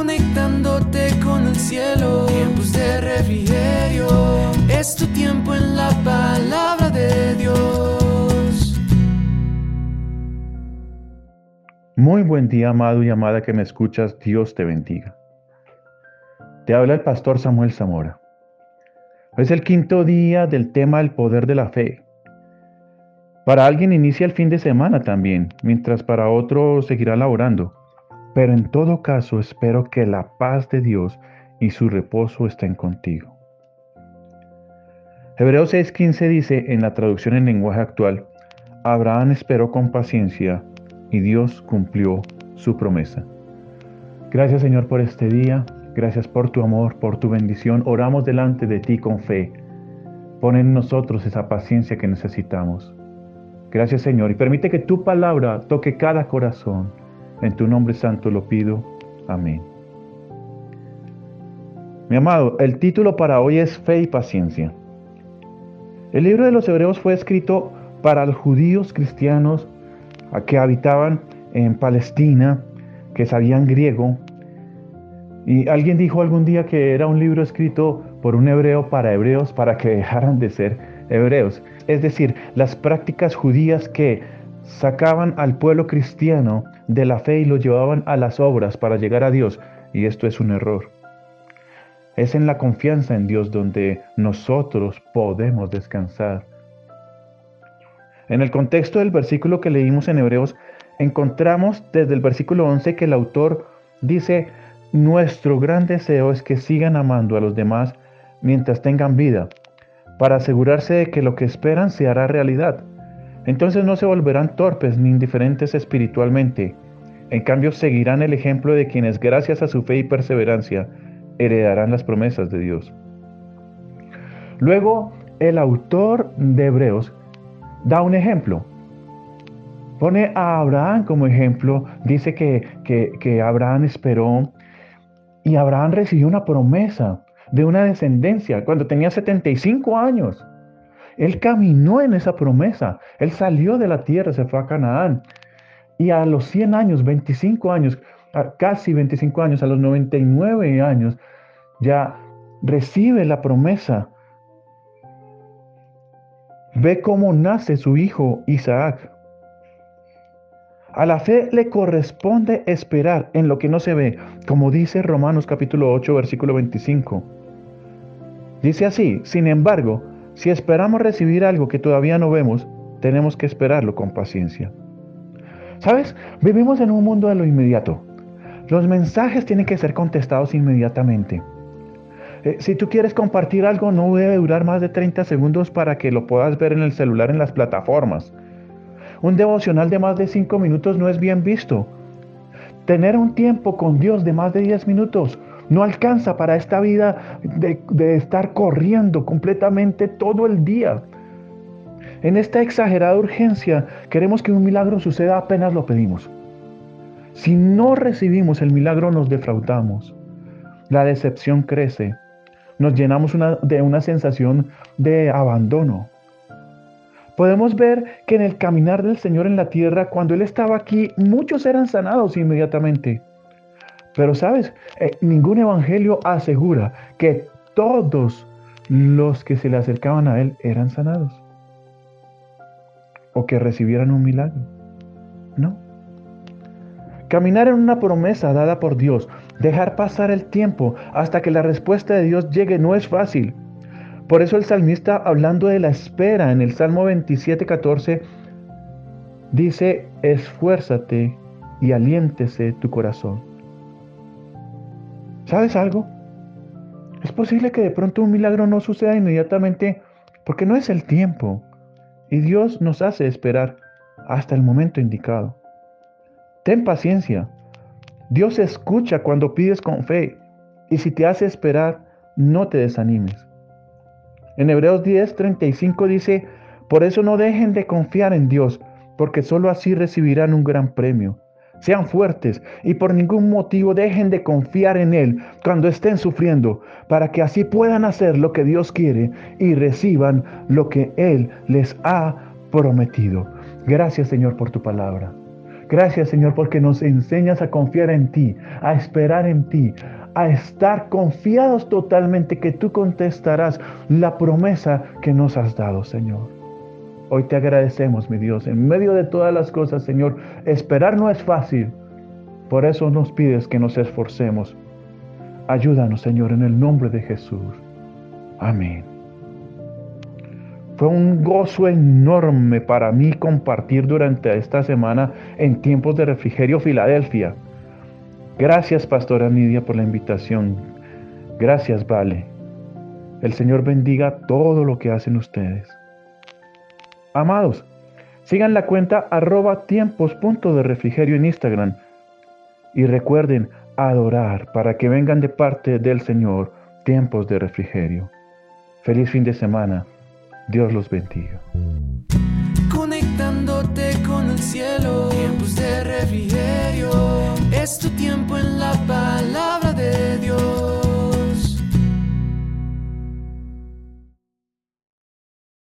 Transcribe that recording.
conectándote con el cielo. Tiempos de refrigerio, es tu tiempo en la palabra de Dios. Muy buen día, amado y amada que me escuchas, Dios te bendiga. Te habla el pastor Samuel Zamora. Es el quinto día del tema El poder de la fe. Para alguien inicia el fin de semana también, mientras para otro seguirá laborando. Pero en todo caso espero que la paz de Dios y su reposo estén contigo. Hebreos 6:15 dice en la traducción en lenguaje actual, Abraham esperó con paciencia y Dios cumplió su promesa. Gracias Señor por este día, gracias por tu amor, por tu bendición. Oramos delante de ti con fe. Pon en nosotros esa paciencia que necesitamos. Gracias Señor y permite que tu palabra toque cada corazón. En tu nombre santo lo pido. Amén. Mi amado, el título para hoy es Fe y Paciencia. El libro de los Hebreos fue escrito para los judíos cristianos que habitaban en Palestina, que sabían griego. Y alguien dijo algún día que era un libro escrito por un hebreo para hebreos para que dejaran de ser hebreos es decir, las prácticas judías que sacaban al pueblo cristiano de la fe y lo llevaban a las obras para llegar a Dios. Y esto es un error. Es en la confianza en Dios donde nosotros podemos descansar. En el contexto del versículo que leímos en Hebreos, encontramos desde el versículo 11 que el autor dice, nuestro gran deseo es que sigan amando a los demás mientras tengan vida para asegurarse de que lo que esperan se hará realidad. Entonces no se volverán torpes ni indiferentes espiritualmente. En cambio, seguirán el ejemplo de quienes gracias a su fe y perseverancia heredarán las promesas de Dios. Luego, el autor de Hebreos da un ejemplo. Pone a Abraham como ejemplo, dice que, que, que Abraham esperó y Abraham recibió una promesa de una descendencia cuando tenía 75 años. Él caminó en esa promesa. Él salió de la tierra, se fue a Canaán. Y a los 100 años, 25 años, casi 25 años, a los 99 años, ya recibe la promesa. Ve cómo nace su hijo Isaac. A la fe le corresponde esperar en lo que no se ve, como dice Romanos capítulo 8, versículo 25. Dice así, sin embargo, si esperamos recibir algo que todavía no vemos, tenemos que esperarlo con paciencia. ¿Sabes? Vivimos en un mundo de lo inmediato. Los mensajes tienen que ser contestados inmediatamente. Eh, si tú quieres compartir algo, no debe durar más de 30 segundos para que lo puedas ver en el celular en las plataformas. Un devocional de más de 5 minutos no es bien visto. Tener un tiempo con Dios de más de 10 minutos no alcanza para esta vida de, estar corriendo completamente todo el día. En esta exagerada urgencia queremos que un milagro suceda apenas lo pedimos. Si no recibimos el milagro nos defraudamos. La decepción crece. Nos llenamos de una sensación de abandono. Podemos ver que en el caminar del Señor en la tierra, cuando Él estaba aquí, muchos eran sanados inmediatamente. Pero sabes, eh, ningún evangelio asegura que todos los que se le acercaban a él eran sanados o que recibieran un milagro. No. Caminar en una promesa dada por Dios, dejar pasar el tiempo hasta que la respuesta de Dios llegue no es fácil. Por eso el salmista, hablando de la espera en el Salmo 27, 14, dice, esfuérzate y aliéntese tu corazón. ¿Sabes algo? Es posible que de pronto un milagro no suceda inmediatamente porque no es el tiempo y Dios nos hace esperar hasta el momento indicado. Ten paciencia. Dios escucha cuando pides con fe y si te hace esperar, no te desanimes. En Hebreos 10:35 dice, por eso no dejen de confiar en Dios, porque sólo así recibirán un gran premio. Sean fuertes y por ningún motivo dejen de confiar en Él cuando estén sufriendo, para que así puedan hacer lo que Dios quiere y reciban lo que Él les ha prometido. Gracias Señor por tu palabra. Gracias Señor porque nos enseñas a confiar en ti, a esperar en ti, a estar confiados totalmente que tú contestarás la promesa que nos has dado Señor. Hoy te agradecemos, mi Dios, en medio de todas las cosas, Señor. Esperar no es fácil. Por eso nos pides que nos esforcemos. Ayúdanos, Señor, en el nombre de Jesús. Amén. Fue un gozo enorme para mí compartir durante esta semana en tiempos de refrigerio Filadelfia. Gracias, Pastora Nidia, por la invitación. Gracias, Vale. El Señor bendiga todo lo que hacen ustedes. Amados, sigan la cuenta arroba tiempos punto de refrigerio en Instagram y recuerden adorar para que vengan de parte del Señor tiempos de refrigerio. Feliz fin de semana. Dios los bendiga. Conectándote con el cielo, tiempos de refrigerio. Es tu tiempo en la paz